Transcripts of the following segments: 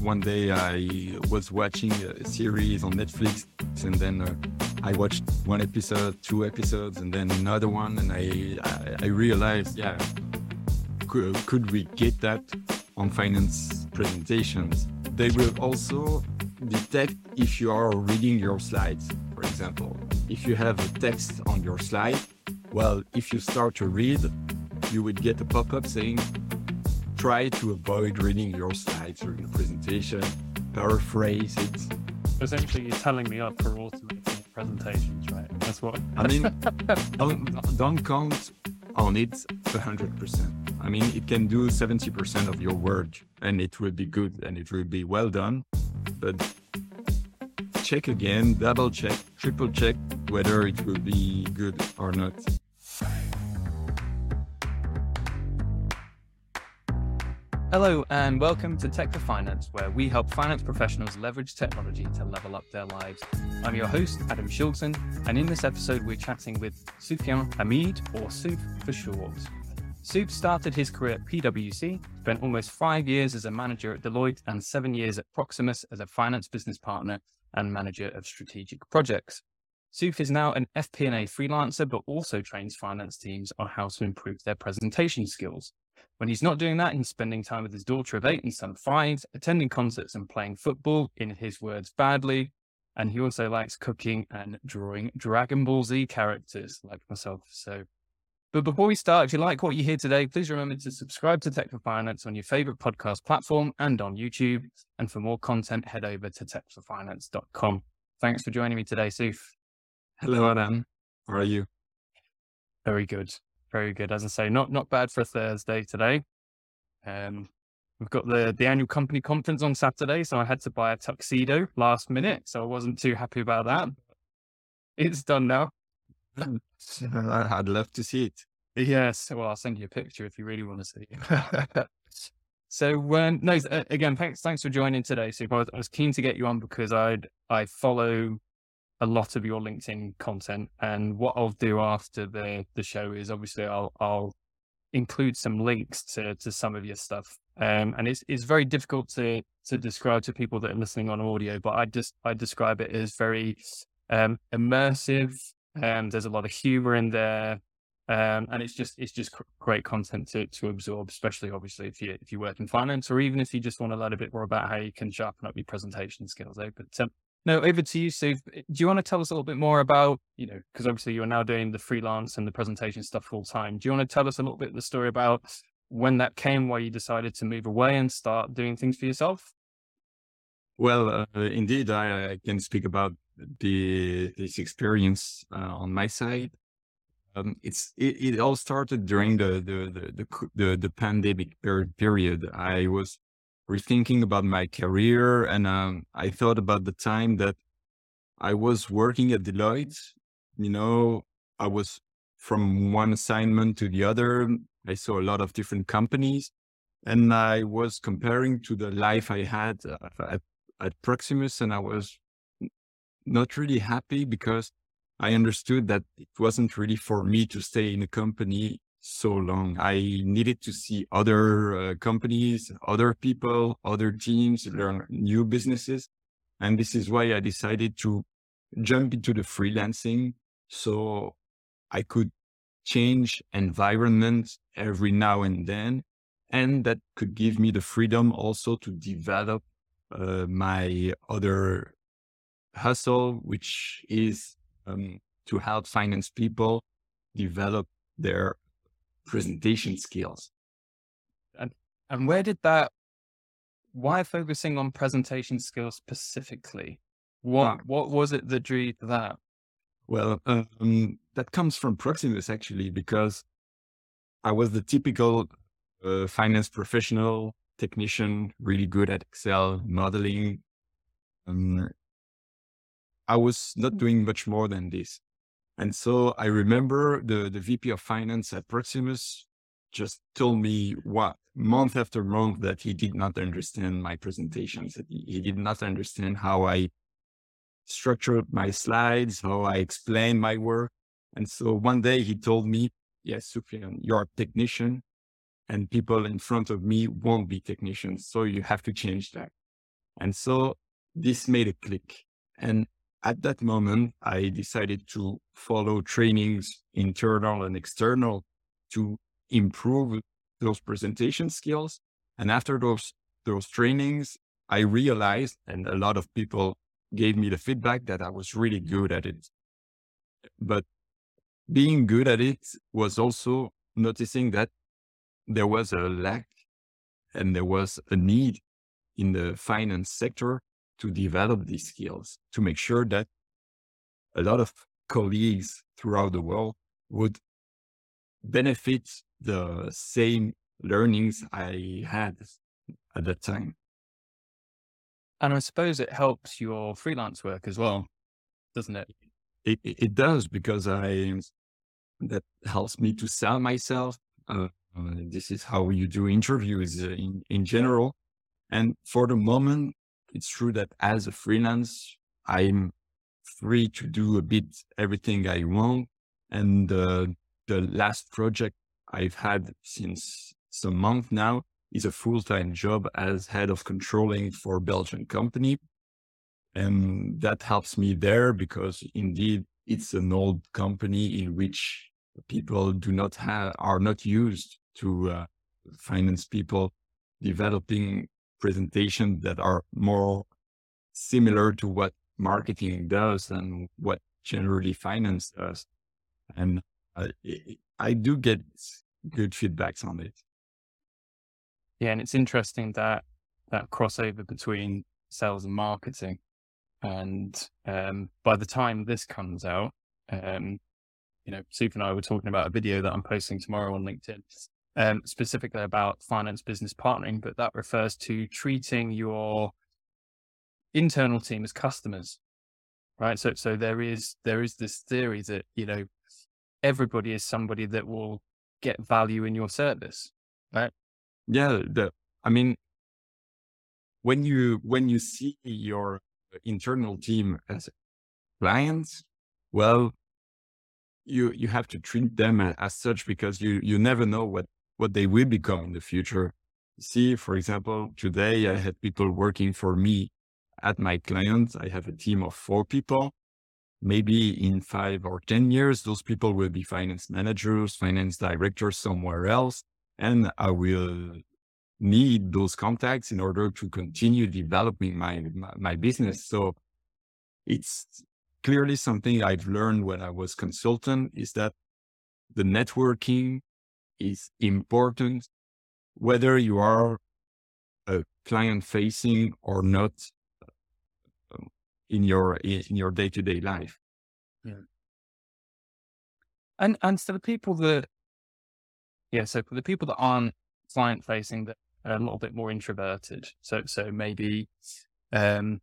one day I was watching a series on Netflix and then uh, I watched one episode, two episodes, and then another one, and I I, I realized, yeah, could, could we get that on finance presentations? They will also detect if you are reading your slides, for example. If you have a text on your slide, well, if you start to read, you would get a pop-up saying, try to avoid reading your slides during the presentation, paraphrase it. Essentially, you're telling me up for automating presentations, right? That's what I mean. don't, don't count on it 100%. I mean, it can do 70% of your work and it will be good and it will be well done. But check again, double check, triple check whether it will be good or not. Hello, and welcome to Tech for Finance, where we help finance professionals leverage technology to level up their lives. I'm your host, Adam Schulzen, and in this episode, we're chatting with Soufyan Hamid, or Souf for short. Souf started his career at PwC, spent almost five years as a manager at Deloitte, and seven years at Proximus as a finance business partner and manager of strategic projects. Souf is now an FP&A freelancer, but also trains finance teams on how to improve their presentation skills. When he's not doing that, he's spending time with his daughter of eight and son of five, attending concerts and playing football, in his words, badly. And he also likes cooking and drawing Dragon Ball Z characters like myself. So, but before we start, if you like what you hear today, please remember to subscribe to Tech for Finance on your favorite podcast platform and on YouTube. And for more content, head over to techforfinance.com. Thanks for joining me today, Souf. Hello, Adam. How are you? Very good. Very good. As I say, not not bad for a Thursday today. Um, we've got the the annual company conference on Saturday, so I had to buy a tuxedo last minute, so I wasn't too happy about that. It's done now. I'd love to see it. Yes. Well, I'll send you a picture if you really want to see it. so, um, no, again, thanks, thanks for joining today. So, I was, I was keen to get you on because I'd I follow a lot of your LinkedIn content. And what I'll do after the the show is obviously I'll I'll include some links to to some of your stuff. Um, and it's it's very difficult to to describe to people that are listening on audio, but I just I describe it as very um, immersive. Um, there's a lot of humor in there. Um, and it's just it's just great content to to absorb, especially obviously if you if you work in finance or even if you just want to learn a bit more about how you can sharpen up your presentation skills. Eh? But um, no, over to you, Souf. Do you want to tell us a little bit more about, you know, because obviously you're now doing the freelance and the presentation stuff full time. Do you want to tell us a little bit of the story about when that came, why you decided to move away and start doing things for yourself? Well, uh, indeed, I, I, can speak about the this experience uh, on my side. Um, it's it, it, all started during the the the the, the, the pandemic period. I was rethinking about my career. And um, I thought about the time that I was working at Deloitte. You know, I was from one assignment to the other. I saw a lot of different companies. And I was comparing to the life I had uh, at, at Proximus. And I was not really happy because I understood that it wasn't really for me to stay in a company so long. I needed to see other uh, companies, other people, other teams, learn new businesses. And this is why I decided to jump into the freelancing so I could change environment every now and then. And that could give me the freedom also to develop uh, my other hustle, which is um, to help finance people develop their presentation skills. And and where did that? Why focusing on presentation skills specifically? What ah. what was it that drew you to that? Well, um, that comes from Proximus actually, because I was the typical uh, finance professional technician, really good at Excel modeling. Um, I was not doing much more than this. And so I remember the, the VP of finance at Proximus just told me what month after month that he did not understand my presentations. He, did not understand how I structured my slides, how I explained my work. And so one day he told me, yes, Soufyan, you're a technician and people in front of me won't be technicians. So you have to change that. And so this made a click. And at that moment, I decided to follow trainings, internal and external, to improve those presentation skills. And after those, those trainings, I realized, and a lot of people gave me the feedback that I was really good at it. But being good at it was also noticing that there was a lack and there was a need in the finance sector to develop these skills to make sure that a lot of colleagues throughout the world would benefit the same learnings I had at that time. And I suppose it helps your freelance work as well, doesn't it? It, it does because I that helps me to sell myself. Uh, uh, this is how you do interviews in in general. And for the moment, it's true that as a freelance, I'm free to do a bit everything I want. And uh, the last project I've had since some month now is a full-time job as head of controlling for Belgian company. And that helps me there because indeed it's an old company in which people do not have, are not used to uh, finance people developing presentations that are more similar to what marketing does and what generally finance does. And uh, I do get good feedbacks on it. Yeah, and it's interesting that that crossover between sales and marketing. And um, by the time this comes out, um, you know, Souf and I were talking about a video that I'm posting tomorrow on LinkedIn, um, specifically about finance business partnering, but that refers to treating your internal team as customers, right? So, so there is there is this theory that you know everybody is somebody that will get value in your service, right? Yeah, the I mean, when you when you see your internal team as clients, well, you you have to treat them as such because you you never know what what they will become in the future. See, for example, today I had people working for me at my client. I have a team of four people. Maybe in five or 10 years, those people will be finance managers, finance directors somewhere else. And I will need those contacts in order to continue developing my, my, my business. So it's clearly something I've learned when I was consultant is that the networking is important, whether you are a client facing or not um, in your in your day to day life. Yeah. And and so the people that yeah, so for the people that aren't client facing that are a little bit more introverted, so so maybe um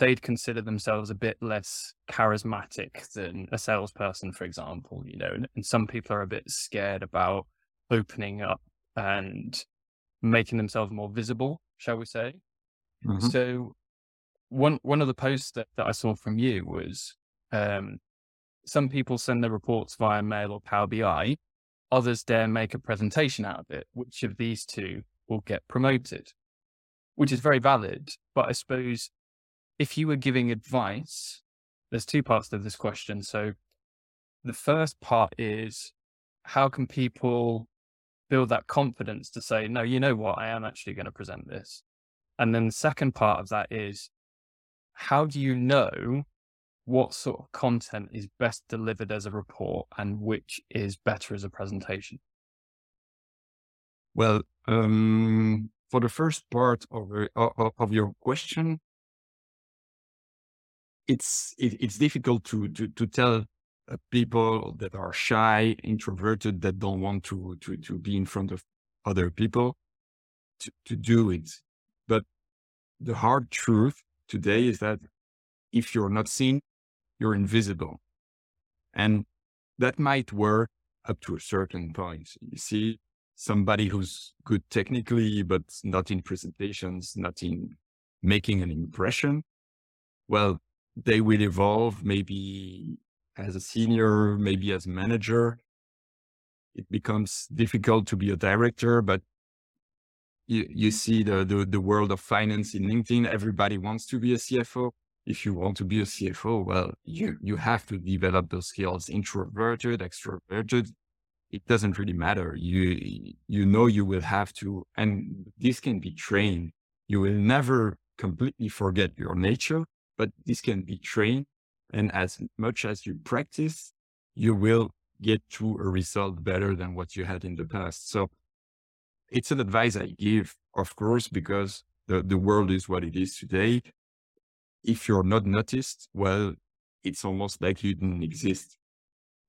they'd consider themselves a bit less charismatic than a salesperson, for example, you know, and some people are a bit scared about opening up and making themselves more visible, shall we say. Mm-hmm. So one one of the posts that, that I saw from you was um, some people send their reports via mail or Power BI, others dare make a presentation out of it. Which of these two will get promoted? Which is very valid, but I suppose if you were giving advice, there's two parts to this question. So the first part is how can people build that confidence to say, no, you know what, I am actually going to present this. And then the second part of that is how do you know what sort of content is best delivered as a report and which is better as a presentation? Well, um, for the first part of, of, of your question, it's it, it's difficult to to to tell uh, people that are shy, introverted, that don't want to to to be in front of other people to to do it. But the hard truth today is that if you're not seen, you're invisible, and that might work up to a certain point. You see, somebody who's good technically, but not in presentations, not in making an impression. Well, they will evolve maybe as a senior, maybe as manager. It becomes difficult to be a director, but you, you see the, the, the world of finance in LinkedIn. Everybody wants to be a CFO. If you want to be a CFO, well, you, you have to develop those skills, introverted, extroverted. It doesn't really matter. You, you know, you will have to, and this can be trained. You will never completely forget your nature, but this can be trained. And as much as you practice, you will get to a result better than what you had in the past. So it's an advice I give, of course, because the, the world is what it is today. If you're not noticed, well, it's almost like you didn't exist.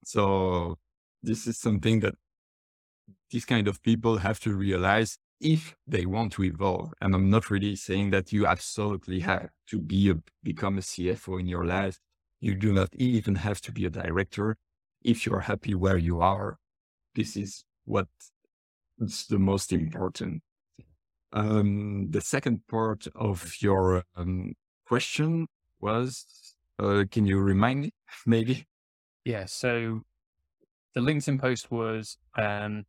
So this is something that these kind of people have to realize if they want to evolve. And I'm not really saying that you absolutely have to be a, become a CFO in your life. You do not even have to be a director. If you're happy where you are, this is what's the most important. Um, the second part of your um, question was, uh, can you remind me, maybe? Yeah. So the LinkedIn post was um,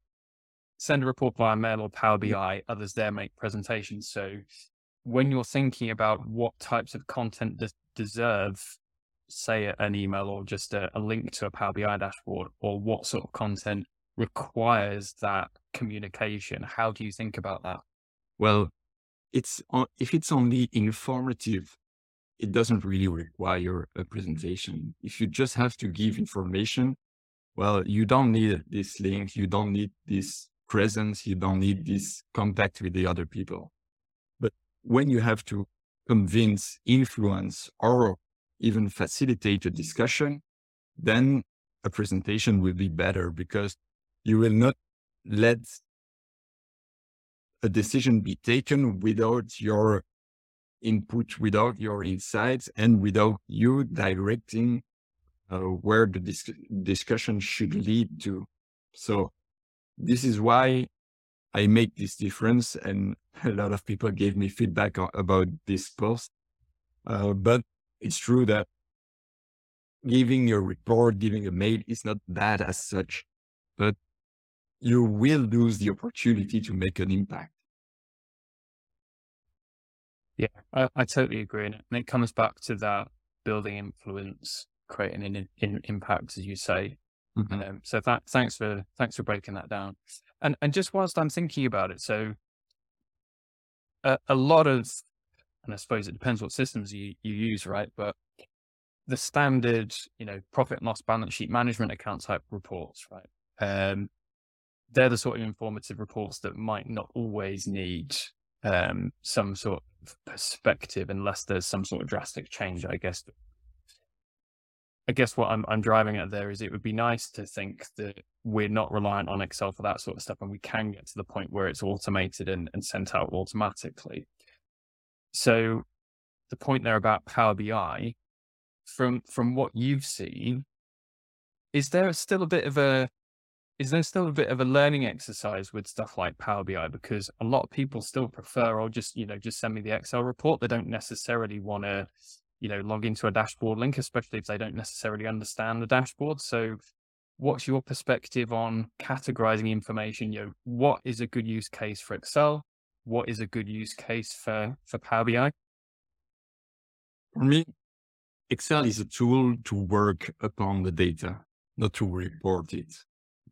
send a report via mail or Power BI. Others there make presentations. So when you're thinking about what types of content des- deserve, say an email or just a, a link to a Power BI dashboard, or what sort of content requires that communication. How do you think about that? Well, it's if it's only informative, it doesn't really require a presentation. If you just have to give information, well, you don't need this link, you don't need this presence, you don't need this contact with the other people. But when you have to convince, influence, or even facilitate a discussion, then a presentation will be better because you will not let a decision be taken without your input, without your insights, and without you directing uh, where the dis- discussion should lead to. So this is why I make this difference. And a lot of people gave me feedback about this post. Uh, but it's true that giving your report, giving a mail is not bad as such, but you will lose the opportunity to make an impact. Yeah, I, I totally agree. And it comes back to that building influence, creating an in, impact, as you say. Mm-hmm. Um, so that, thanks for thanks for breaking that down. And and just whilst I'm thinking about it, so a, a lot of, and I suppose it depends what systems you, you use, right? But the standard, you know, profit and loss balance sheet management account type reports, right? Um, they're the sort of informative reports that might not always need um, some sort of perspective unless there's some sort of drastic change, I guess. I guess what I'm, I'm driving at there is it would be nice to think that we're not reliant on Excel for that sort of stuff and we can get to the point where it's automated and, and sent out automatically. So the point there about Power BI, from from what you've seen, is there still a bit of a is there still a bit of a learning exercise with stuff like Power BI? Because a lot of people still prefer, or just, you know, just send me the Excel report. They don't necessarily want to, you know, log into a dashboard link, especially if they don't necessarily understand the dashboard. So what's your perspective on categorizing information? You know, what is a good use case for Excel? What is a good use case for, for Power BI? For me, Excel is a tool to work upon the data, not to report it.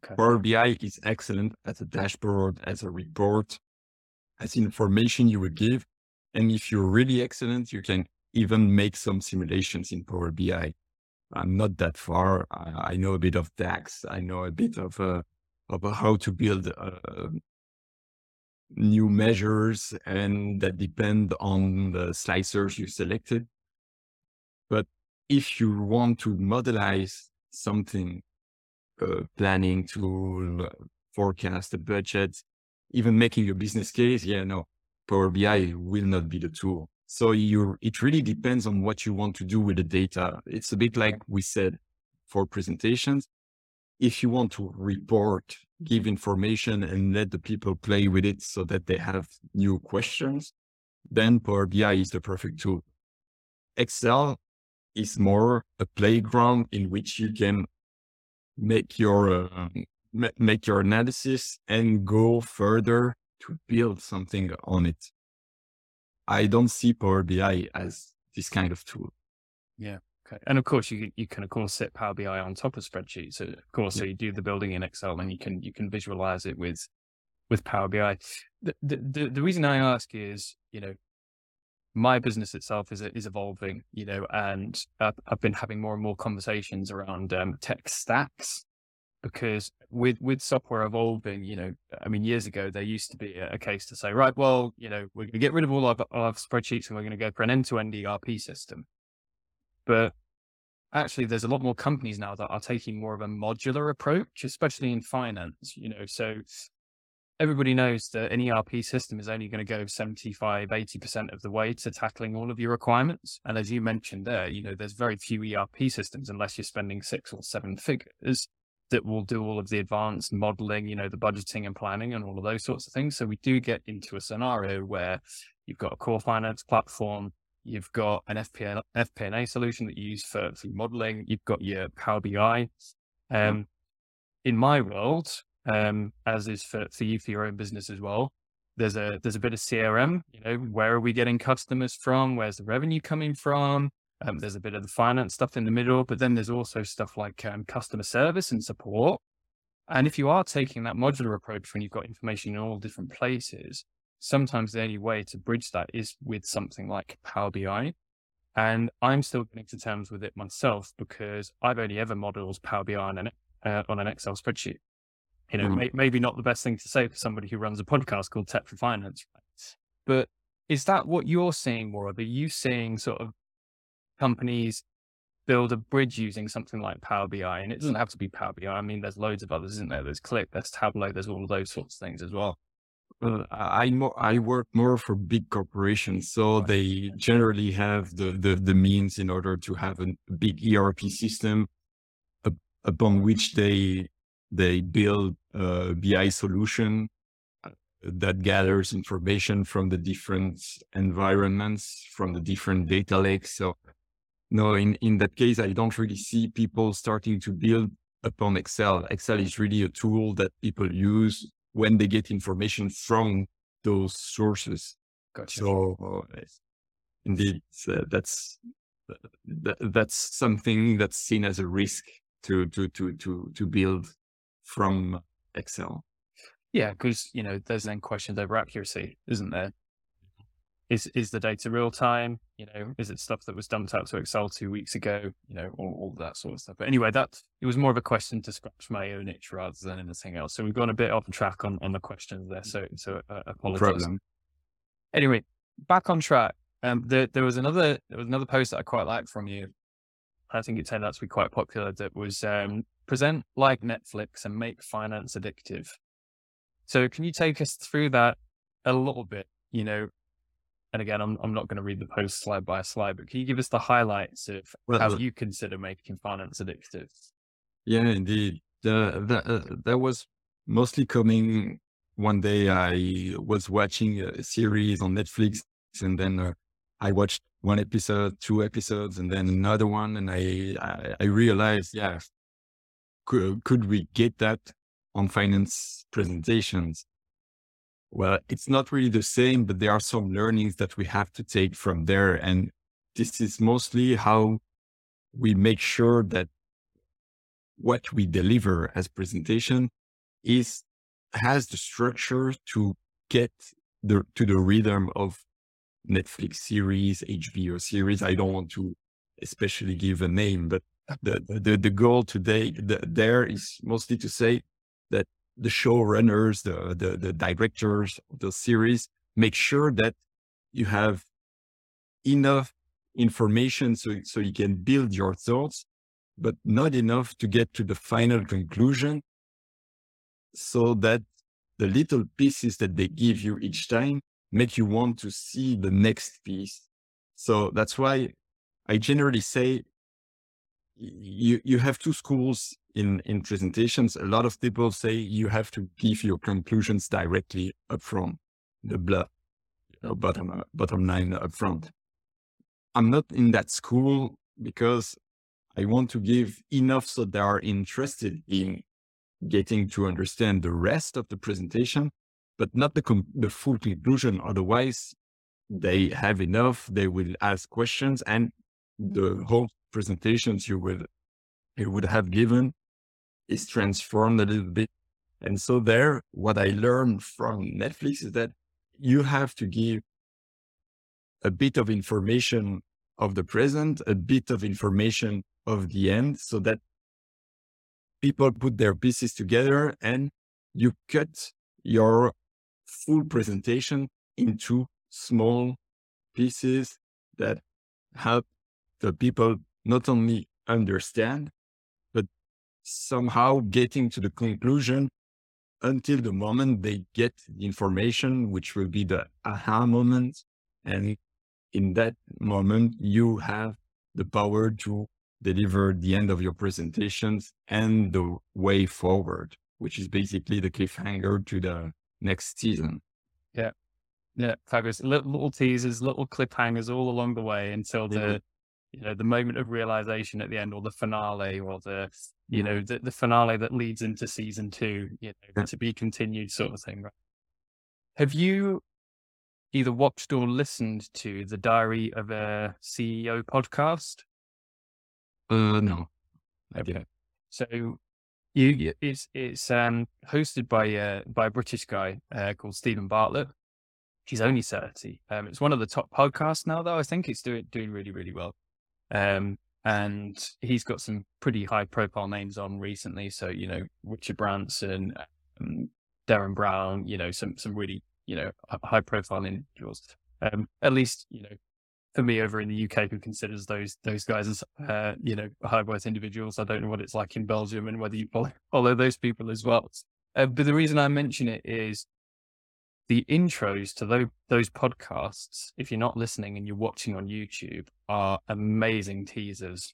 Okay. Power BI is excellent as a dashboard, as a report, as information you would give. And if you're really excellent, you can even make some simulations in Power BI. I'm not that far. I, I know a bit of DAX. I know a bit of, uh, of how to build uh, new measures and that depend on the slicers you selected. But if you want to modelize something uh, planning uh, forecast the budget, even making your business case. Yeah, no, Power BI will not be the tool. So you, it really depends on what you want to do with the data. It's a bit like we said for presentations. If you want to report, give information and let the people play with it so that they have new questions, then Power BI is the perfect tool. Excel is more a playground in which you can make your uh, make your analysis and go further to build something on it. I don't see Power BI as this kind of tool. Yeah. Okay. And of course, you you can of course set Power BI on top of spreadsheets. So of course, yeah. so you do the building in Excel, and you can you can visualize it with with Power BI. The, the the reason I ask is, you know, my business itself is is evolving, you know, and I've, I've been having more and more conversations around um, tech stacks because with with software evolving, you know, I mean, years ago there used to be a, a case to say, right, well, you know, we're going to get rid of all of our spreadsheets and we're going to go for an end to end ERP system. But actually, there's a lot more companies now that are taking more of a modular approach, especially in finance. You know, so everybody knows that an ERP system is only going to go 75, 80% of the way to tackling all of your requirements. And as you mentioned there, you know, there's very few ERP systems unless you're spending six or seven figures that will do all of the advanced modeling, you know, the budgeting and planning and all of those sorts of things. So we do get into a scenario where you've got a core finance platform, you've got an FP&A, FP&A solution that you use for, for modeling, you've got your Power BI. Um, in my world, um, as is for, for you for your own business as well, there's a there's a bit of CRM. You know, where are we getting customers from? Where's the revenue coming from? Um, there's a bit of the finance stuff in the middle, but then there's also stuff like um, customer service and support. And if you are taking that modular approach when you've got information in all different places, sometimes the only way to bridge that is with something like Power BI. And I'm still getting to terms with it myself because I've only ever modeled Power BI on an, uh, on an Excel spreadsheet. You know, mm. may, maybe not the best thing to say for somebody who runs a podcast called Tech for Finance, right? but is that what you're seeing more of? Are you seeing sort of companies build a bridge using something like Power BI? And it doesn't have to be Power BI. I mean, there's loads of others, isn't there? There's Qlik, there's Tableau, there's all of those sorts of things as well. Well, I more, I work more for big corporations, so they generally have the, the, the means in order to have a big ERP system upon which they they build a BI solution uh, that gathers information from the different environments, from the different data lakes. So no, in, in that case, I don't really see people starting to build upon Excel. Excel is really a tool that people use when they get information from those sources. Gotcha. So uh, indeed, uh, that's that, that's something that's seen as a risk to to to to to build from Excel. Yeah, because you know there's then questions over accuracy, isn't there? Is is the data real time? You know, is it stuff that was dumped out to Excel two weeks ago? You know, all, all that sort of stuff. But anyway, that it was more of a question to scratch my own itch rather than anything else. So we've gone a bit off track on on the questions there. So so uh, apologies. Problem. Anyway, back on track. Um, there there was another there was another post that I quite liked from you. I think it turned out to be quite popular. That was um, present like Netflix and make finance addictive. So can you take us through that a little bit? You know, and again, I'm I'm not going to read the post slide by slide, but can you give us the highlights of well, how you consider making finance addictive? Yeah, indeed. The, the, uh, that was mostly coming one day. I was watching a series on Netflix, and then uh, I watched one episode, two episodes, and then another one, and I I, I realized, yeah, could, could we get that on finance presentations? Well, it's not really the same, but there are some learnings that we have to take from there. And this is mostly how we make sure that what we deliver as presentation is has the structure to get the to the rhythm of Netflix series, HBO series. I don't want to especially give a name, but the, the, the goal today the, there is mostly to say that the showrunners, the, the, the directors of the series make sure that you have enough information so, so you can build your thoughts, but not enough to get to the final conclusion so that the little pieces that they give you each time make you want to see the next piece. So that's why I generally say you you have two schools in in presentations. A lot of people say you have to give your conclusions directly up front, the blood, you know, bottom uh, bottom line up front. I'm not in that school because I want to give enough so they are interested in getting to understand the rest of the presentation, but not the, com- the full conclusion. Otherwise, they have enough. They will ask questions and the mm-hmm. whole presentations you would, you would have given is transformed a little bit. And so there, what I learned from Netflix is that you have to give a bit of information of the present, a bit of information of the end so that people put their pieces together and you cut your full presentation into small pieces that help the people not only understand, but somehow getting to the conclusion until the moment they get the information, which will be the aha moment. And in that moment, you have the power to deliver the end of your presentations and the way forward, which is basically the cliffhanger to the next season. Yeah. Yeah. Fabulous. Little, little teasers, little cliffhangers all along the way until the, yeah. You know, the moment of realization at the end or the finale or the, you know, the, the finale that leads into season two, you know, yeah. to be continued sort of thing. Right? Have you either watched or listened to the Diary of a CEO podcast? Uh, no. Okay. So you, it's it's um, hosted by uh, by a British guy uh, called Steven Bartlett. He's only thirty. Um, it's one of the top podcasts now, though. I think it's doing doing really really well. Um, and he's got some pretty high profile names on recently. So you know Richard Branson, um, Derren Brown. You know some some really you know high profile individuals. Um, at least you know for me over in the UK who considers those those guys as uh, you know high worth individuals. I don't know what it's like in Belgium and whether you follow, follow those people as well. Uh, but the reason I mention it is the intros to those those podcasts. If you're not listening and you're watching on YouTube, are amazing teasers.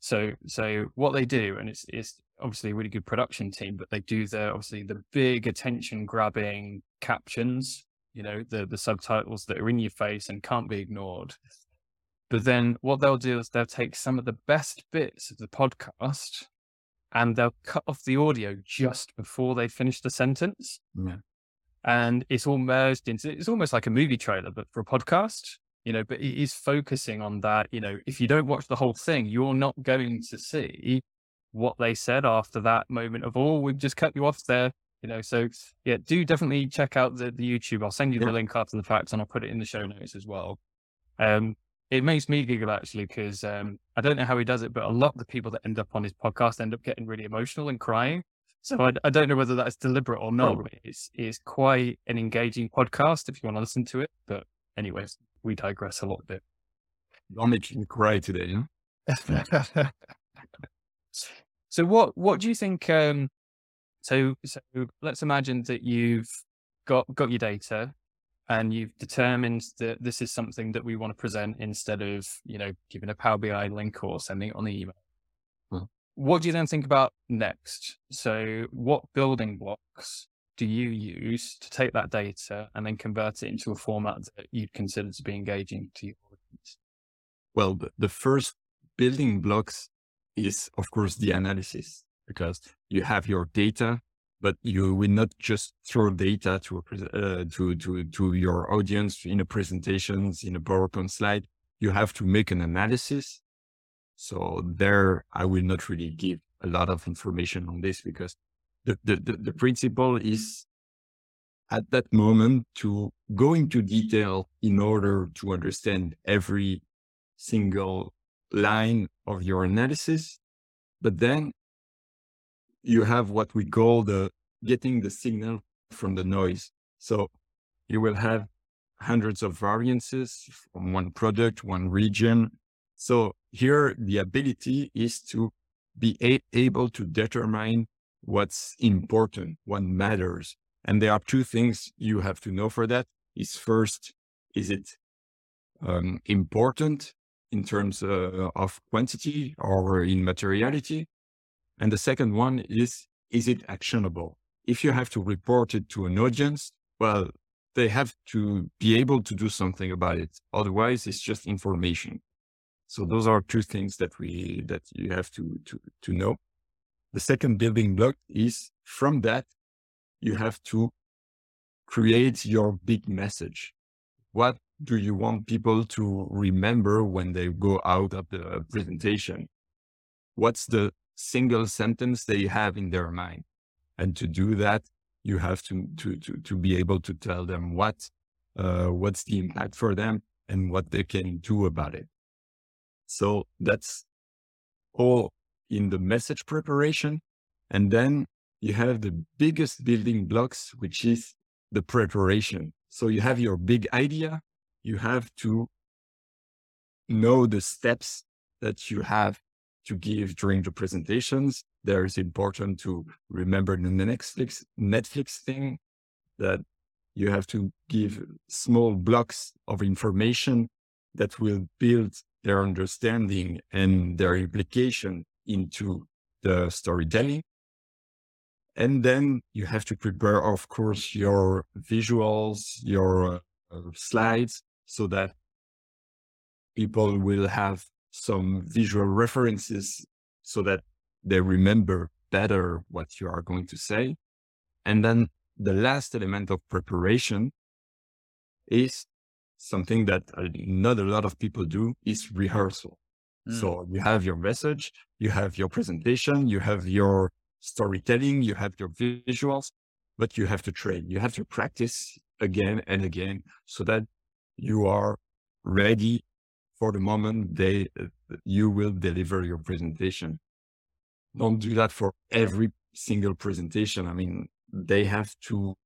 So so what they do, and it's it's obviously a really good production team, but they do the obviously the big attention grabbing captions you know, the, the subtitles that are in your face and can't be ignored. But then what they'll do is they'll take some of the best bits of the podcast and they'll cut off the audio just before they finish the sentence. Yeah. And it's all merged into it's almost like a movie trailer, but for a podcast, you know, but it is focusing on that. You know, if you don't watch the whole thing, you're not going to see what they said after that moment of, oh, we've just cut you off there you know so yeah do definitely check out the, the youtube i'll send you yeah. the link after the fact and i'll put it in the show notes as well um it makes me giggle actually because um i don't know how he does it but a lot of the people that end up on his podcast end up getting really emotional and crying so i, I don't know whether that's deliberate or not it's it's quite an engaging podcast if you want to listen to it but anyways we digress a lot bit making me cry today huh? so what what do you think um so, so let's imagine that you've got got your data and you've determined that this is something that we want to present instead of, you know, giving a Power BI link or sending it on the email. What do you then think about next? So what building blocks do you use to take that data and then convert it into a format that you'd consider to be engaging to your audience? Well, the, first building blocks is, of course, the analysis because you have your data, but you will not just throw data to uh, to to to your audience in a presentations in a PowerPoint slide. You have to make an analysis. So there, I will not really give a lot of information on this because the the the, the principle is at that moment to go into detail in order to understand every single line of your analysis. But then you have what we call the getting the signal from the noise. So you will have hundreds of variances from one product, one region. So here the ability is to be a- able to determine what's important, what matters. And there are two things you have to know for that is first, is it um, important in terms uh, of quantity or in materiality? And the second one is, is it actionable? If you have to report it to an audience, well, they have to be able to do something about it. Otherwise, it's just information. So those are two things that we, that you have to, to, to know. The second building block is from that, you have to create your big message. What do you want people to remember when they go out of the presentation? What's the single sentence they have in their mind? And to do that, you have to, to, to, to be able to tell them what, uh, what's the impact for them and what they can do about it. So that's all in the message preparation. And then you have the biggest building blocks, which is the preparation. So you have your big idea. You have to know the steps that you have to give during the presentations. There is important to remember the Netflix, Netflix thing that you have to give small blocks of information that will build their understanding and their implication into the storytelling. And then you have to prepare, of course, your visuals, your uh, slides, so that people will have some visual references so that they remember better what you are going to say. And then the last element of preparation is something that not a lot of people do is rehearsal. Mm. So you have your message, you have your presentation, you have your storytelling, you have your visuals, but you have to train. You have to practice again and again so that you are ready for the moment they you will deliver your presentation. Don't do that for every single presentation. I mean, they have to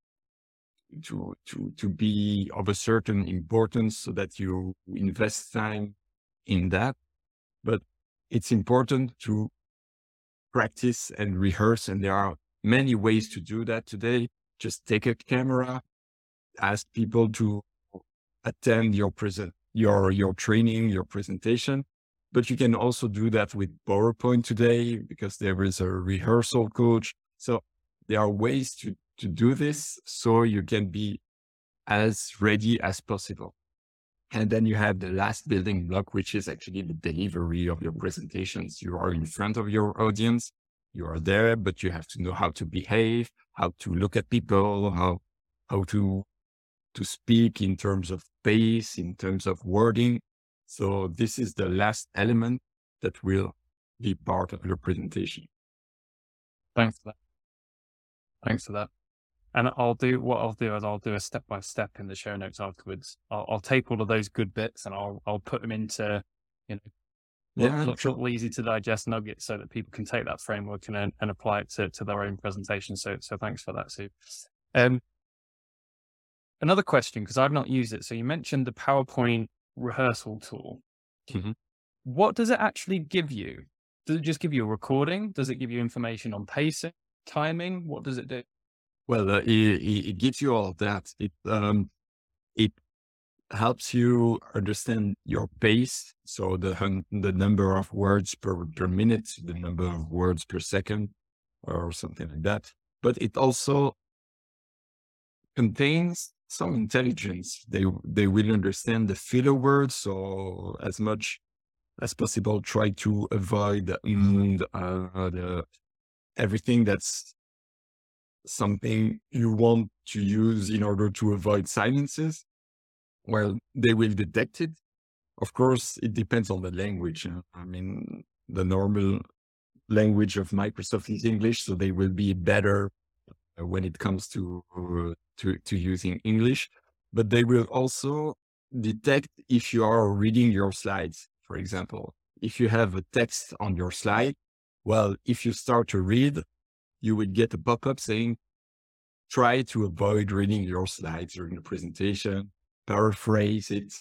to to to be of a certain importance so that you invest time in that. But it's important to practice and rehearse and there are many ways to do that today. Just take a camera ask people to attend your present your your training your presentation. But you can also do that with powerpoint today because there is a rehearsal coach. So there are ways to to do this so you can be as ready as possible. And then you have the last building block, which is actually the delivery of your presentations. You are in front of your audience. You are there, but you have to know how to behave, how to look at people, how, how to, to speak in terms of pace, in terms of wording. So this is the last element that will be part of your presentation. Thanks for that. Thanks for that. And I'll do what I'll do is I'll do a step by step in the show notes afterwards. I'll, I'll, take all of those good bits and I'll I'll put them into you know yeah, look, sure. easy to digest nuggets so that people can take that framework and and apply it to, to their own presentation. So so thanks for that, Sue. Um, another question because I've not used it. So you mentioned the PowerPoint rehearsal tool. Mm-hmm. What does it actually give you? Does it just give you a recording? Does it give you information on pacing, timing? What does it do? Well, uh, it, it, gives you all of that. It um, it helps you understand your pace, so the hun- the number of words per per minute, the number of words per second, or something like that. But it also contains some intelligence. They they will understand the filler words, so as much as possible, try to avoid mm, uh, the everything that's something you want to use in order to avoid silences, well, they will detect it. Of course, it depends on the language. I mean, the normal language of Microsoft is English, so they will be better when it comes to, uh, to, to using English, but they will also detect if you are reading your slides, for example. If you have a text on your slide, well, if you start to read, you would get a pop-up saying, try to avoid reading your slides during the presentation, paraphrase it.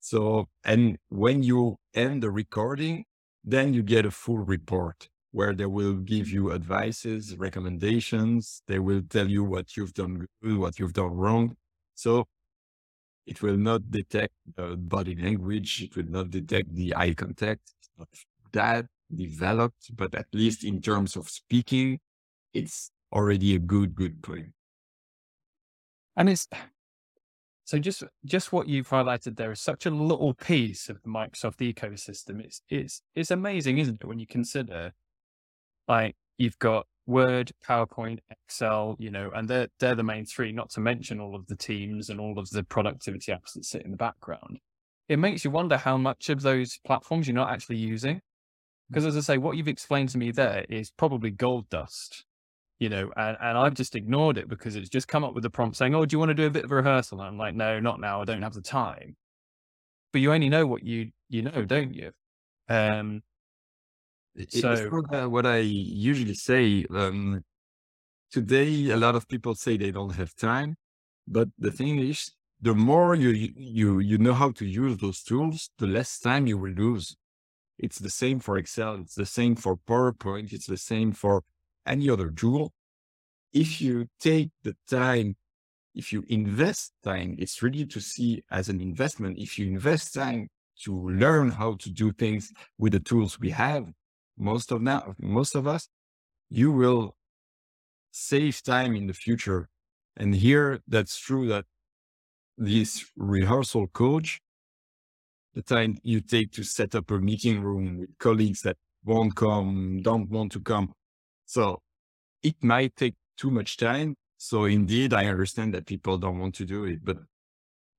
So, and when you end the recording, then you get a full report where they will give you advices, recommendations. They will tell you what you've done good, what you've done wrong. So it will not detect the body language. It will not detect the eye contact. It's not that developed, but at least in terms of speaking, it's already a good, good. And it's so just just what you've highlighted there is such a little piece of the Microsoft ecosystem. It's it's it's amazing, isn't it? When you consider like you've got Word, PowerPoint, Excel, you know, and they're they're the main three, not to mention all of the teams and all of the productivity apps that sit in the background. It makes you wonder how much of those platforms you're not actually using. Because as I say, what you've explained to me there is probably gold dust, you know, and, and I've just ignored it because it's just come up with a prompt saying, Oh, do you want to do a bit of a rehearsal? And I'm like, no, not now. I don't have the time. But you only know what you you know, don't you? Um so what, what I usually say, um, today, a lot of people say they don't have time, but the thing is, the more you, you, you know how to use those tools, the less time you will lose. It's the same for Excel. It's the same for PowerPoint. It's the same for any other tool. If you take the time, if you invest time, it's really to see as an investment. If you invest time to learn how to do things with the tools we have, most of now, most of us, you will save time in the future. And here that's true that this rehearsal coach, the time you take to set up a meeting room with colleagues that won't come, don't want to come. So it might take too much time. So indeed, I understand that people don't want to do it, but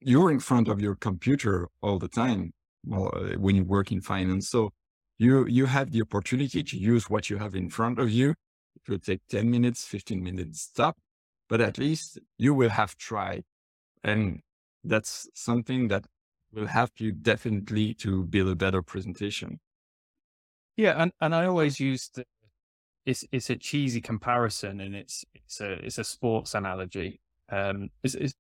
you're in front of your computer all the time well, uh, when you work in finance. So you you have the opportunity to use what you have in front of you. It will take 10 minutes, 15 minutes stop, but at least you will have tried. And that's something that will help you definitely to build a better presentation. Yeah, and, and I always use the it's it's a cheesy comparison and it's it's a it's a sports analogy. Um, it's, it's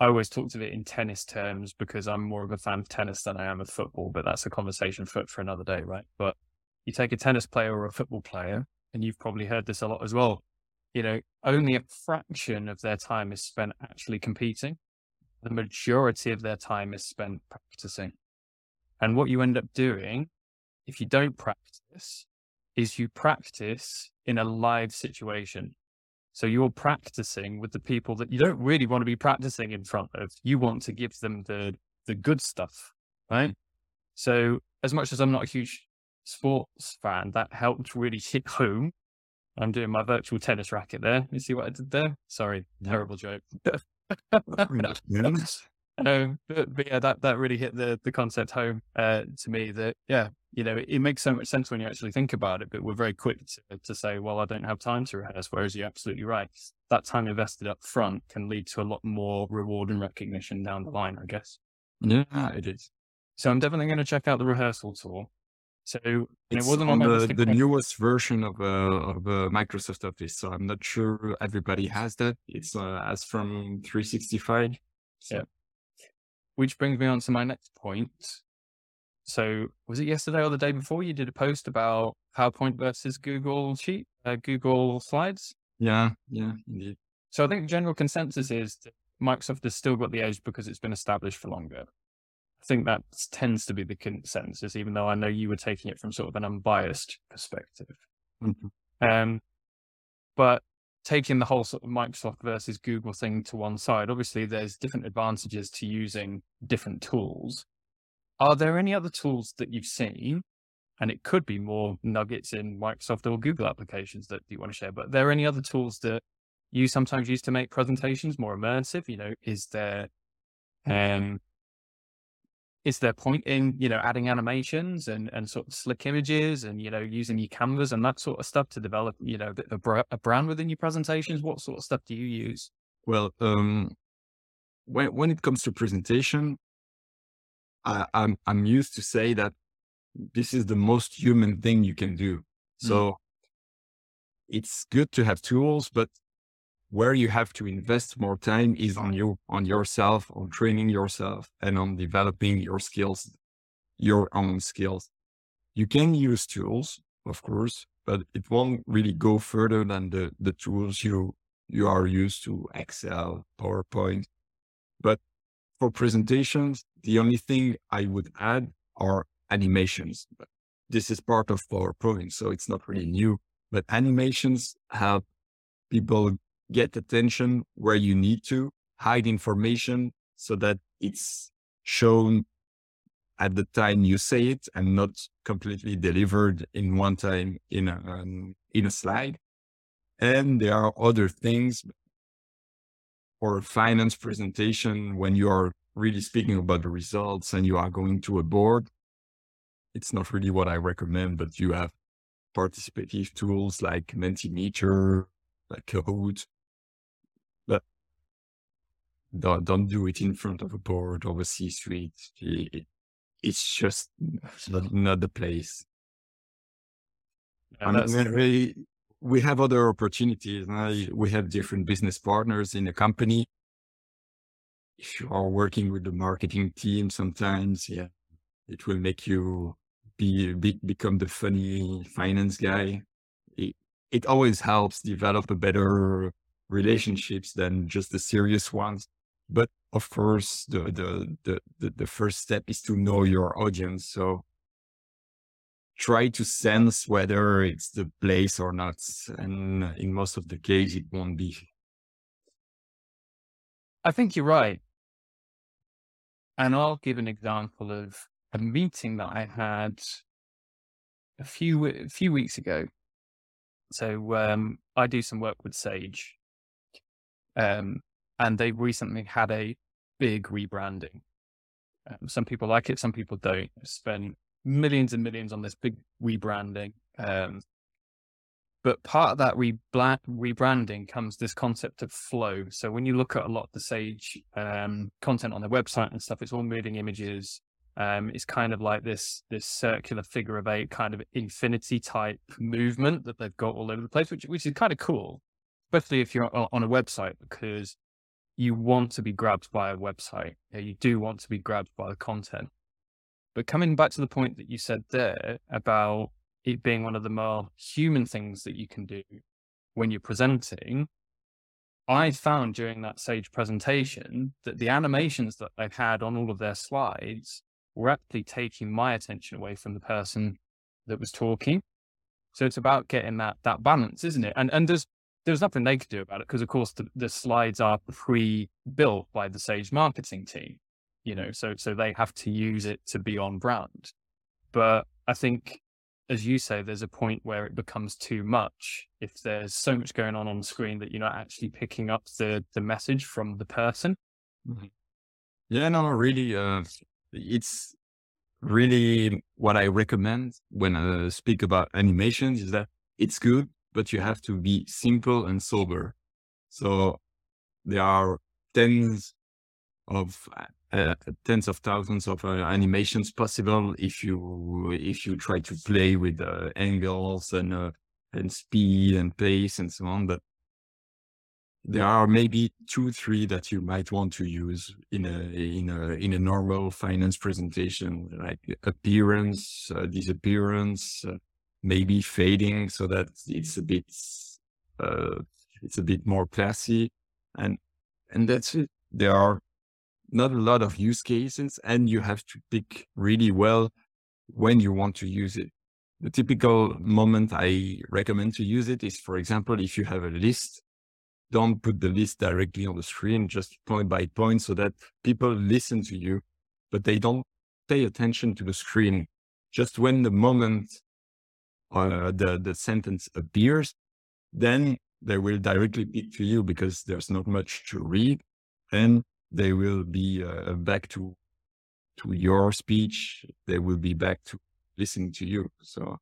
I always talk to it in tennis terms because I'm more of a fan of tennis than I am of football, but that's a conversation for, for another day, right? But you take a tennis player or a football player, and you've probably heard this a lot as well. You know, only a fraction of their time is spent actually competing. The majority of their time is spent practicing. And what you end up doing, if you don't practice, is you practice in a live situation. So you're practicing with the people that you don't really want to be practicing in front of. You want to give them the the good stuff, right? So as much as I'm not a huge sports fan, that helped really hit home. I'm doing my virtual tennis racket there. You see what I did there? Sorry, terrible joke. Um, but, but, yeah, that, that really hit the, the concept home uh, to me that, yeah, you know, it, it, makes so much sense when you actually think about it, but we're very quick to, to say, well, I don't have time to rehearse. Whereas you're absolutely right. That time invested up front can lead to a lot more reward and recognition down the line, I guess. Yeah, it is. So I'm definitely going to check out the rehearsal tool. So it wasn't on, the, the newest version of, uh, of uh, Microsoft Office. So I'm not sure everybody has that. It's uh, as from 365. So. Yeah. Which brings me on to my next point. So, was it yesterday or the day before you did a post about PowerPoint versus Google Sheet, uh, Google Slides? Yeah, yeah, indeed. So, I think general consensus is that Microsoft has still got the edge because it's been established for longer. I think that tends to be the consensus, even though I know you were taking it from sort of an unbiased perspective. Mm-hmm. Um, but taking the whole sort of Microsoft versus Google thing to one side, obviously there's different advantages to using different tools. Are there any other tools that you've seen? And it could be more nuggets in Microsoft or Google applications that you want to share, but are there any other tools that you sometimes use to make presentations more immersive? You know, is there um is there point in you know adding animations and and sort of slick images and you know using your canvas and that sort of stuff to develop you know a, br- a brand within your presentations? What sort of stuff do you use? Well um when when it comes to presentation I, i'm i'm used to say that this is the most human thing you can do. So mm. it's good to have tools but where you have to invest more time is on you, on yourself, on training yourself and on developing your skills, your own skills. You can use tools, of course, but it won't really go further than the, the tools you, you are used to Excel, PowerPoint. But for presentations, the only thing I would add are animations. This is part of PowerPoint, so it's not really new, but animations help people get attention where you need to, hide information so that it's shown at the time you say it and not completely delivered in one time in a, um, in a slide. And there are other things for a finance presentation when you are really speaking about the results and you are going to a board. It's not really what I recommend, but you have participative tools like Mentimeter, like Kahoot. Don't, don't do it in front of a board or a C-suite. It, it's just not, not the place. Yeah, I mean, we, we have other opportunities. We have different business partners in the company. If you are working with the marketing team, sometimes, yeah, it will make you be, be become the funny finance guy. It, it always helps develop a better relationships than just the serious ones. But of course, the, the, the, the, the first step is to know your audience. So try to sense whether it's the place or not. And in most of the case, it won't be. I think you're right. And I'll give an example of a meeting that I had a few a few weeks ago. So um, I do some work with Sage, um, and they recently had a big rebranding. Um, some people like it, some people don't. Spend millions and millions on this big rebranding. Um, but part of that rebranding comes this concept of flow. So when you look at a lot of the Sage um, content on their website and stuff, it's all moving images. Um, it's kind of like this this circular figure of eight kind of infinity type movement that they've got all over the place, which which is kind of cool, especially if you're on a website because you want to be grabbed by a website. You do want to be grabbed by the content. But coming back to the point that you said there about it being one of the more human things that you can do when you're presenting, I found during that Sage presentation that the animations that they've had on all of their slides were actually taking my attention away from the person that was talking. So it's about getting that that balance, isn't it? And and there's there's nothing they could do about it because of course the, the slides are pre-built by the Sage marketing team you know, so so they have to use it to be on brand. But I think, as you say, there's a point where it becomes too much. If there's so much going on on screen that you're not actually picking up the the message from the person. Mm-hmm. Yeah, no, really, uh, it's really what I recommend when I speak about animations is that it's good, but you have to be simple and sober. So there are tens of uh, tens of thousands of uh, animations possible if you if you try to play with uh, angles and uh, and speed and pace and so on but there are maybe two three that you might want to use in a in a in a normal finance presentation like appearance uh, disappearance uh, maybe fading so that it's a bit uh, it's a bit more classy and and that's it there are not a lot of use cases and you have to pick really well when you want to use it. The typical moment I recommend to use it is, for example, if you have a list, don't put the list directly on the screen, just point by point so that people listen to you, but they don't pay attention to the screen. Just when the moment uh, the, the sentence appears, then they will directly pick to you because there's not much to read. And they will be uh, back to to your speech. They will be back to listening to you. So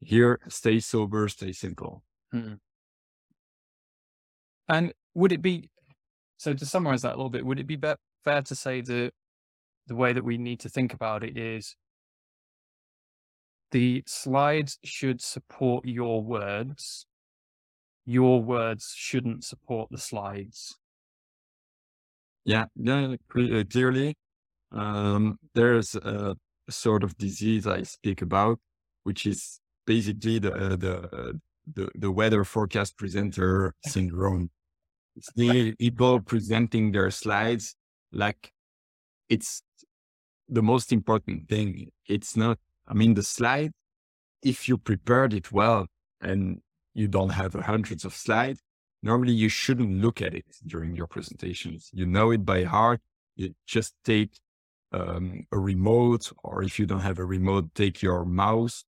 here, stay sober, stay simple. Hmm. And would it be so? To summarize that a little bit, would it be, be fair to say that the way that we need to think about it is the slides should support your words. Your words shouldn't support the slides. Yeah, yeah, uh, clearly. Um, there's a sort of disease I speak about, which is basically the uh, the the, the weather forecast presenter syndrome. It's the people presenting their slides like it's the most important thing. It's not. I mean, the slide, if you prepared it well and you don't have hundreds of slides, normally you shouldn't look at it during your presentations. You know it by heart. You just take um, a remote, or if you don't have a remote, take your mouse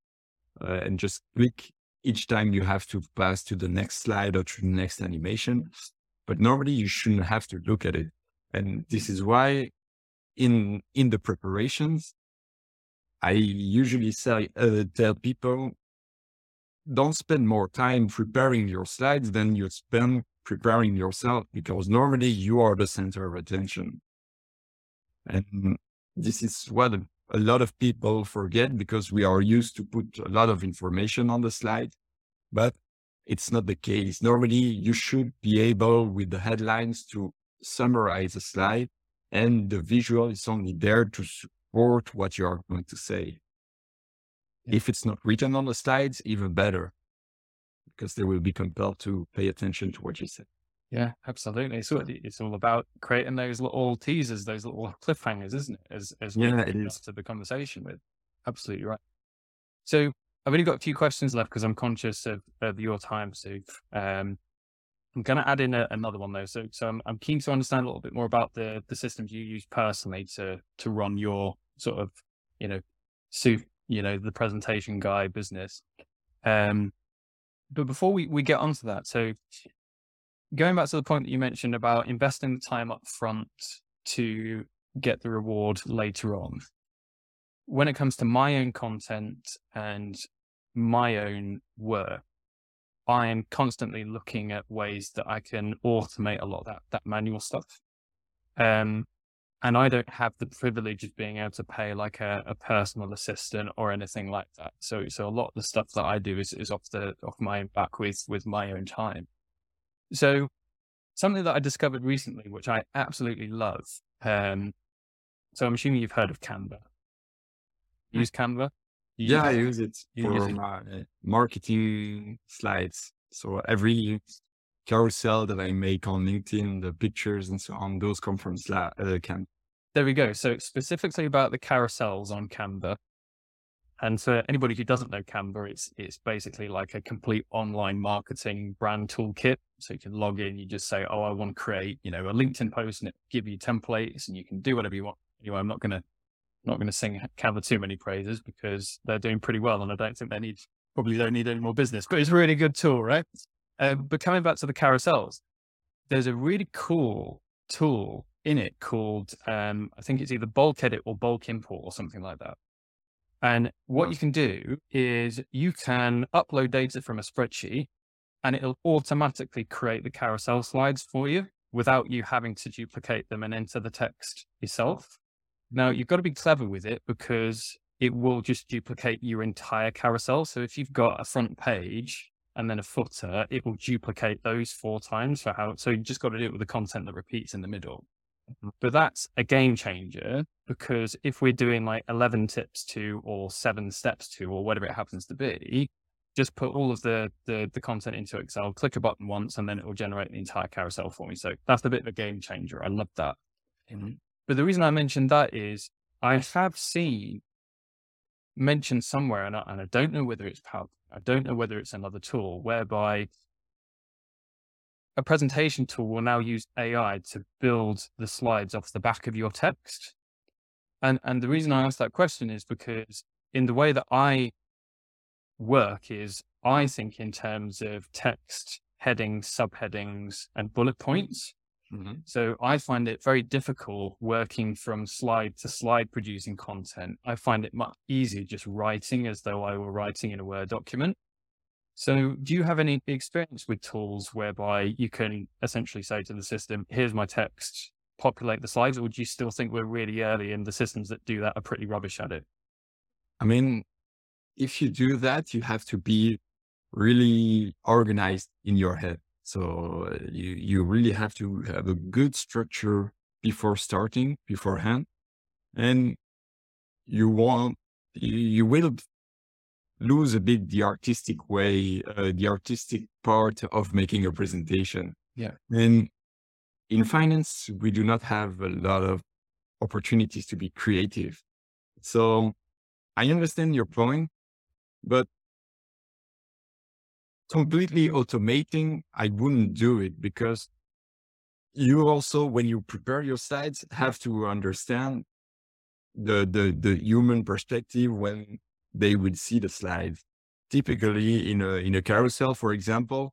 uh, and just click each time you have to pass to the next slide or to the next animation. But normally you shouldn't have to look at it. And this is why in, in the preparations, I usually say, uh, tell people, don't spend more time preparing your slides than you spend preparing yourself because normally you are the center of attention. And this is what a lot of people forget because we are used to put a lot of information on the slide, but it's not the case. Normally you should be able with the headlines to summarize a slide and the visual is only there to support what you are going to say. If it's not written on the slides, even better, because they will be compelled to pay attention to what you say. Yeah, absolutely. So it's all about creating those little teasers, those little cliffhangers, isn't it? As as yeah, it is to the conversation with. Absolutely right. So I've only got a few questions left because I'm conscious of, of your time, Souf. Um, I'm going to add in a, another one though. So, so I'm, I'm keen to understand a little bit more about the the systems you use personally to to run your sort of, you know, suit, you know, the presentation guy business. Um, but before we, we get onto that, so going back to the point that you mentioned about investing the time up front to get the reward later on, when it comes to my own content and my own work, I am constantly looking at ways that I can automate a lot of that, that manual stuff. Um, and I don't have the privilege of being able to pay like a, a, personal assistant or anything like that. So, so a lot of the stuff that I do is, is off the, off my own back with, with my own time. So something that I discovered recently, which I absolutely love. Um, so I'm assuming you've heard of Canva. Hmm. Use Canva? You yeah, use I use it for use it. my marketing slides. So every carousel that I make on LinkedIn, the pictures and so on, those come from Sla- uh, Canva. There we go. So specifically about the carousels on Canva, and for anybody who doesn't know Canva, it's it's basically like a complete online marketing brand toolkit. So you can log in, you just say, "Oh, I want to create, you know, a LinkedIn post," and it give you templates, and you can do whatever you want. Anyway, I'm not gonna not gonna sing Canva too many praises because they're doing pretty well, and I don't think they need probably don't need any more business. But it's a really good tool, right? Uh, but coming back to the carousels, there's a really cool tool in it called um, I think it's either bulk edit or bulk import or something like that and what you can do is you can upload data from a spreadsheet and it'll automatically create the carousel slides for you without you having to duplicate them and enter the text yourself. Now, you've got to be clever with it because it will just duplicate your entire carousel. So if you've got a front page and then a footer, it will duplicate those four times for how, so you just got to do it with the content that repeats in the middle. Mm-hmm. But that's a game changer because if we're doing like 11 tips to or seven steps to or whatever it happens to be, just put all of the, the, the content into Excel, click a button once, and then it will generate the entire carousel for me. So that's a bit of a game changer. I love that. Mm-hmm. But the reason I mentioned that is I have seen mentioned somewhere, and I, and I don't know whether it's Power, I don't know whether it's another tool whereby a presentation tool will now use AI to build the slides off the back of your text. And, and the reason I ask that question is because in the way that I work is I think in terms of text, headings, subheadings, and bullet points. Mm-hmm. So I find it very difficult working from slide to slide producing content. I find it much easier just writing as though I were writing in a Word document. So, do you have any experience with tools whereby you can essentially say to the system, here's my text, populate the slides, or do you still think we're really early and the systems that do that are pretty rubbish at it? I mean, if you do that, you have to be really organized in your head. So uh, you, you really have to have a good structure before starting beforehand. And you want, you will lose a bit the artistic way, uh, the artistic part of making a presentation. Yeah. And in finance, we do not have a lot of opportunities to be creative. So I understand your point, but completely automating, I wouldn't do it because you also, when you prepare your slides, have to understand the, the, the human perspective when they would see the slides. Typically in a, in a carousel, for example,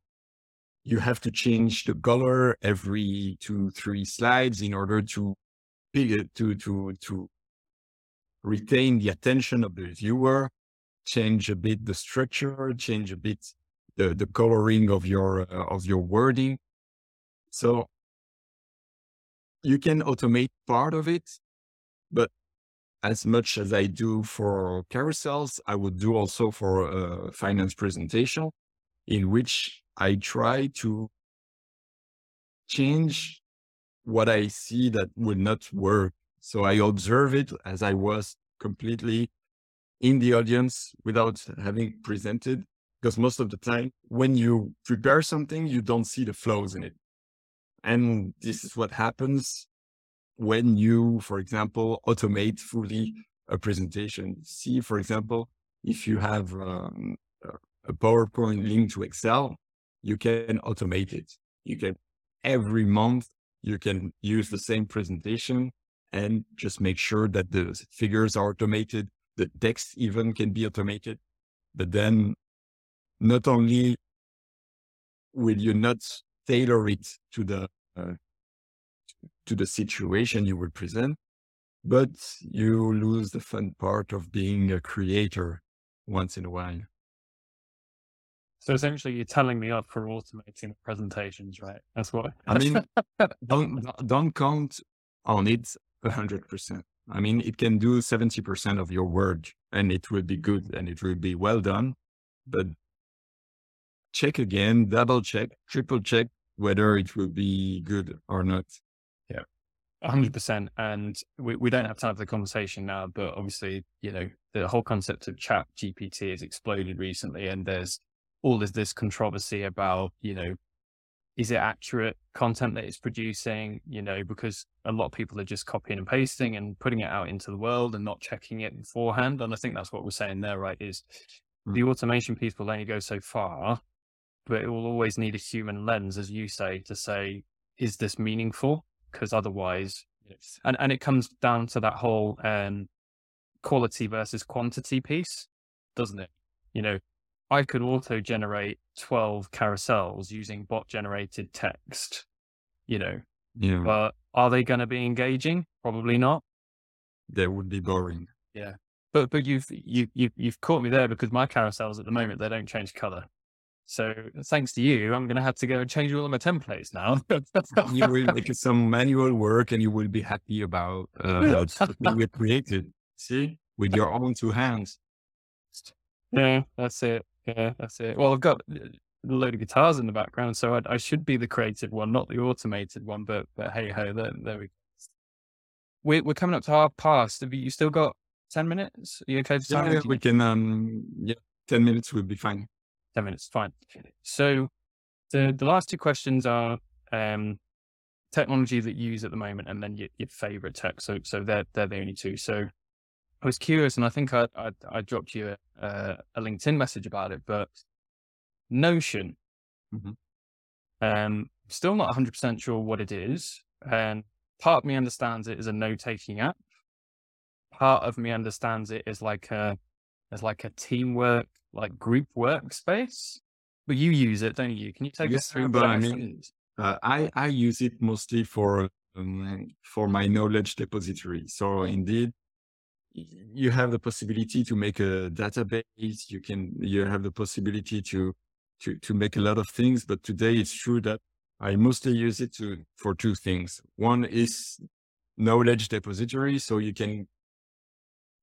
you have to change the color every two, three slides in order to, to, to, to retain the attention of the viewer, change a bit the structure, change a bit the, the coloring of your, uh, of your wording. So you can automate part of it, but as much as I do for carousels, I would do also for a finance presentation in which I try to change what I see that would not work. So I observe it as I was completely in the audience without having presented. Because most of the time, when you prepare something, you don't see the flows in it. And this is what happens when you, for example, automate fully a presentation. See, for example, if you have um, a PowerPoint link to Excel, you can automate it. You can every month, you can use the same presentation and just make sure that the figures are automated. The text even can be automated, but then not only will you not tailor it to the uh, to the situation you will present, but you lose the fun part of being a creator once in a while. So essentially, you're telling me up for automating the presentations, right? That's what I mean. don't don't count on it hundred percent. I mean, it can do seventy percent of your work, and it will be good and it will be well done. But check again, double check, triple check whether it will be good or not. Yeah, hundred percent. And we, we don't have time for the conversation now, but obviously, you know, the whole concept of chat GPT has exploded recently and there's all is this controversy about, you know, is it accurate content that it's producing? You know, because a lot of people are just copying and pasting and putting it out into the world and not checking it beforehand. And I think that's what we're saying there, right? Is mm. the automation piece will only go so far, but it will always need a human lens, as you say, to say, is this meaningful? Because otherwise, yes. and, and it comes down to that whole um, quality versus quantity piece, doesn't it? You know, I could auto generate 12 carousels using bot generated text, you know. Yeah. But are they going to be engaging? Probably not. They would be boring. Yeah. But but you've you you you've caught me there because my carousels at the moment they don't change color. So thanks to you, I'm going to have to go and change all of my templates now. you will make some manual work, and you will be happy about uh, how we created. See, with your own two hands. Yeah, that's it. Yeah, that's it. Well, I've got a load of guitars in the background, so I, I should be the creative one, not the automated one. But but hey ho, there, there we go. We're we're coming up to half past. Have you still got ten minutes? Are you okay time? Yeah, we can. Um, yeah, ten minutes will be fine. Ten minutes, fine. So the the last two questions are um technology that you use at the moment, and then your, your favorite tech. So so they're they're the only two. So I was curious, and I think I I, I dropped you a, a, LinkedIn message about it, but Notion. Mm-hmm. Um, still not 100 percent sure what it is, and part of me understands it as a note taking app. Part of me understands it as like a as like a teamwork, like group workspace. But you use it, don't you? Can you take yes, us through? But I mean, uh, I I use it mostly for um, for my knowledge depository. So indeed, you have the possibility to make a database. You can, you have the possibility to, to, to make a lot of things. But today it's true that I mostly use it to, for two things. One is knowledge depository. So you can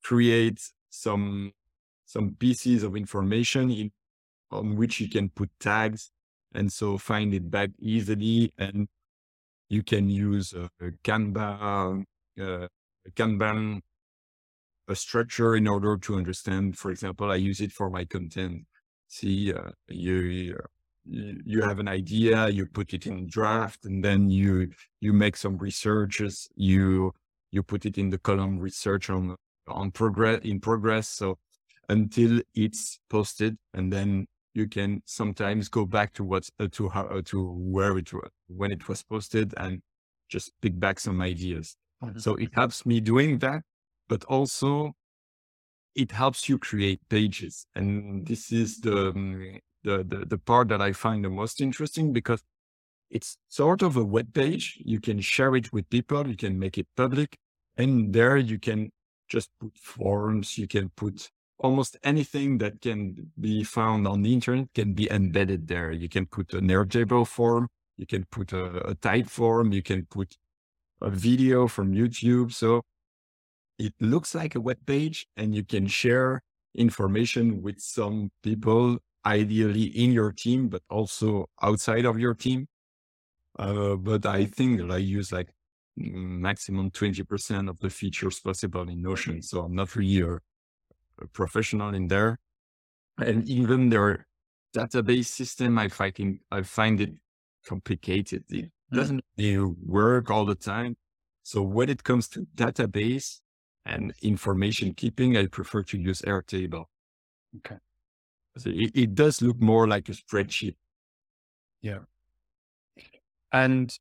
create some, some pieces of information in, on which you can put tags and so find it back easily. And you can use a, a Kanban, uh, a Kanban a structure in order to understand. For example, I use it for my content. See, uh, you you have an idea, you put it in draft, and then you you make some researches. You you put it in the column research on on progress in progress. So until it's posted, and then you can sometimes go back to what uh, to how uh, to where it was when it was posted and just pick back some ideas. Mm-hmm. So it helps me doing that but also it helps you create pages. And this is the, mm, the, the, the part that I find the most interesting because it's sort of a web page. You can share it with people. You can make it public and there you can just put forms. You can put almost anything that can be found on the internet can be embedded there. You can put an Airtable form. You can put a, a Typeform. You can put a video from YouTube. So it looks like a web page and you can share information with some people, ideally in your team, but also outside of your team. Uh, but I think that I use like maximum 20% of the features possible in Notion. So I'm not really a professional in there. And even their database system, I find, I find it complicated. It mm. doesn't really work all the time. So when it comes to database and information keeping, I prefer to use Airtable. Okay. So it, it does look more like a spreadsheet. Yeah. And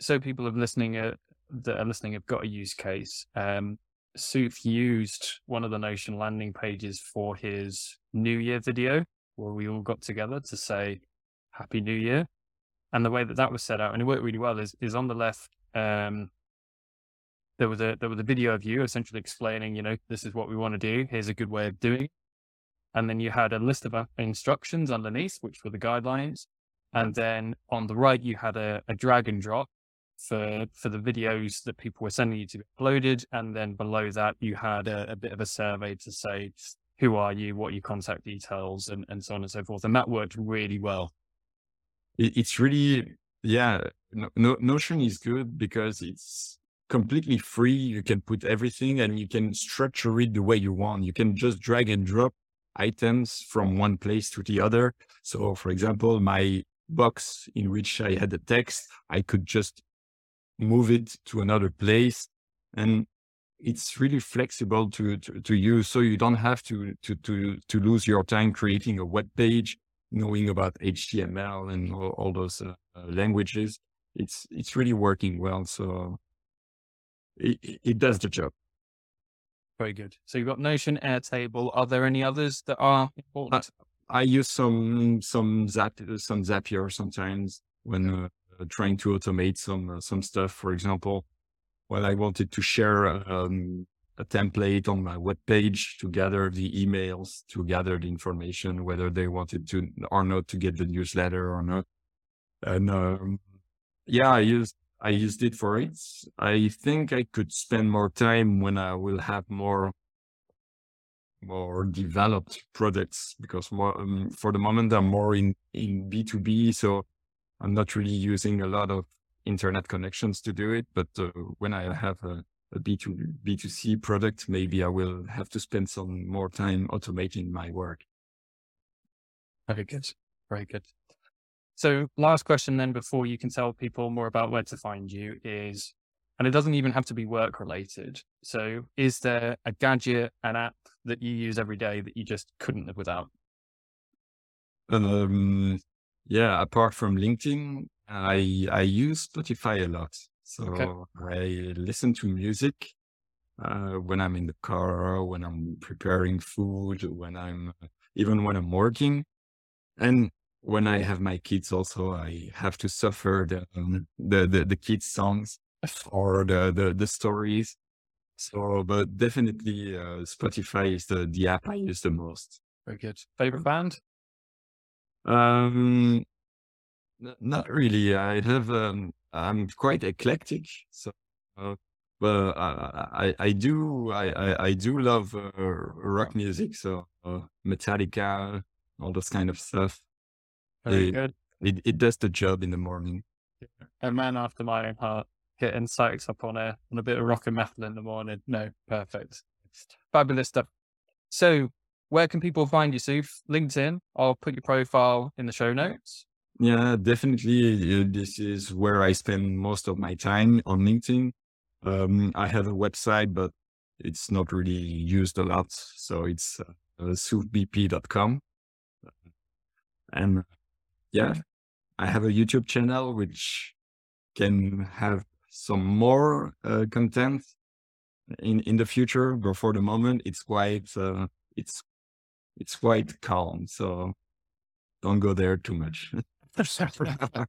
so people are listening uh, that are listening have got a use case. Um, Souf used one of the Notion landing pages for his New Year video, where we all got together to say Happy New Year. And the way that that was set out, and it worked really well, is is on the left. Um, there was a there was a video of you essentially explaining, you know, this is what we want to do. Here's a good way of doing. It. And then you had a list of instructions underneath, which were the guidelines. And then on the right, you had a, a drag and drop for for the videos that people were sending you to be uploaded, and then below that you had a, a bit of a survey to say who are you, what are your contact details, and and so on and so forth. And that worked really well. It's really yeah. No, Notion is good because it's completely free. You can put everything and you can structure it the way you want. You can just drag and drop items from one place to the other. So, for example, my box in which I had the text, I could just move it to another place. And it's really flexible to, to, to use. So you don't have to, to, to, to lose your time creating a web page, knowing about HTML and all, all those uh, languages. It's, it's really working well. So it, it does the job. Very good. So you've got Notion, Airtable. Are there any others that are important? I, I use some, some Zap, some Zapier sometimes when, uh, trying to automate some uh, some stuff. For example, well, I wanted to share um, a template on my web page to gather the emails, to gather the information, whether they wanted to or not to get the newsletter or not. And um, yeah, I used I used it for it. I think I could spend more time when I will have more more developed products because more um, for the moment I'm more in in B2B so I'm not really using a lot of internet connections to do it, but uh, when I have a a B2, B2C product, maybe I will have to spend some more time automating my work. Very good. Very good. So last question then before you can tell people more about where to find you is, and it doesn't even have to be work related. So is there a gadget, an app that you use every day that you just couldn't live without? Um, yeah, apart from LinkedIn, I I use Spotify a lot. So okay. I listen to music uh, when I'm in the car, when I'm preparing food, when I'm even when I'm working, and when I have my kids. Also, I have to suffer the um, the, the the kids songs or the the, the stories. So, but definitely, uh, Spotify is the the app I use the most. Very good. Favorite band? Um, not really. I have, um, I'm quite eclectic. So, uh, but I, I, I do, I, I, I do love uh, rock music. So, uh, Metallica, all those kind of stuff. Very it, good. It, it does the job in the morning. A man after my own heart, getting psyched up on a on a bit of rock and metal in the morning. No, perfect, fabulous stuff. So, where can people find you, Souf? LinkedIn. I'll put your profile in the show notes. Yeah, definitely. This is where I spend most of my time on LinkedIn. Um, I have a website, but it's not really used a lot. So it's uh, soofbp.com. And yeah, I have a YouTube channel which can have some more uh, content. in in the future, but for the moment, it's quite uh, it's it's quite calm. So don't go there too much.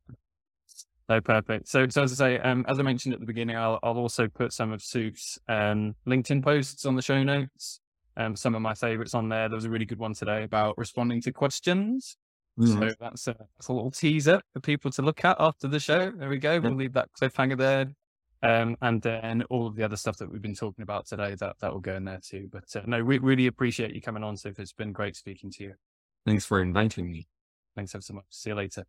No, perfect. So, so as I say, um, as I mentioned at the beginning, I'll, I'll also put some of Souf's um, LinkedIn posts on the show notes. Um, some of my favorites on there. There was a really good one today about responding to questions. Mm-hmm. So that's a, that's a, little teaser for people to look at after the show. There we go. We'll leave that cliffhanger there. Um, and then all of the other stuff that we've been talking about today, that, that will go in there too. But uh, no, we really appreciate you coming on, Souf. It's been great speaking to you. Thanks for inviting me. Thanks ever so much. See you later.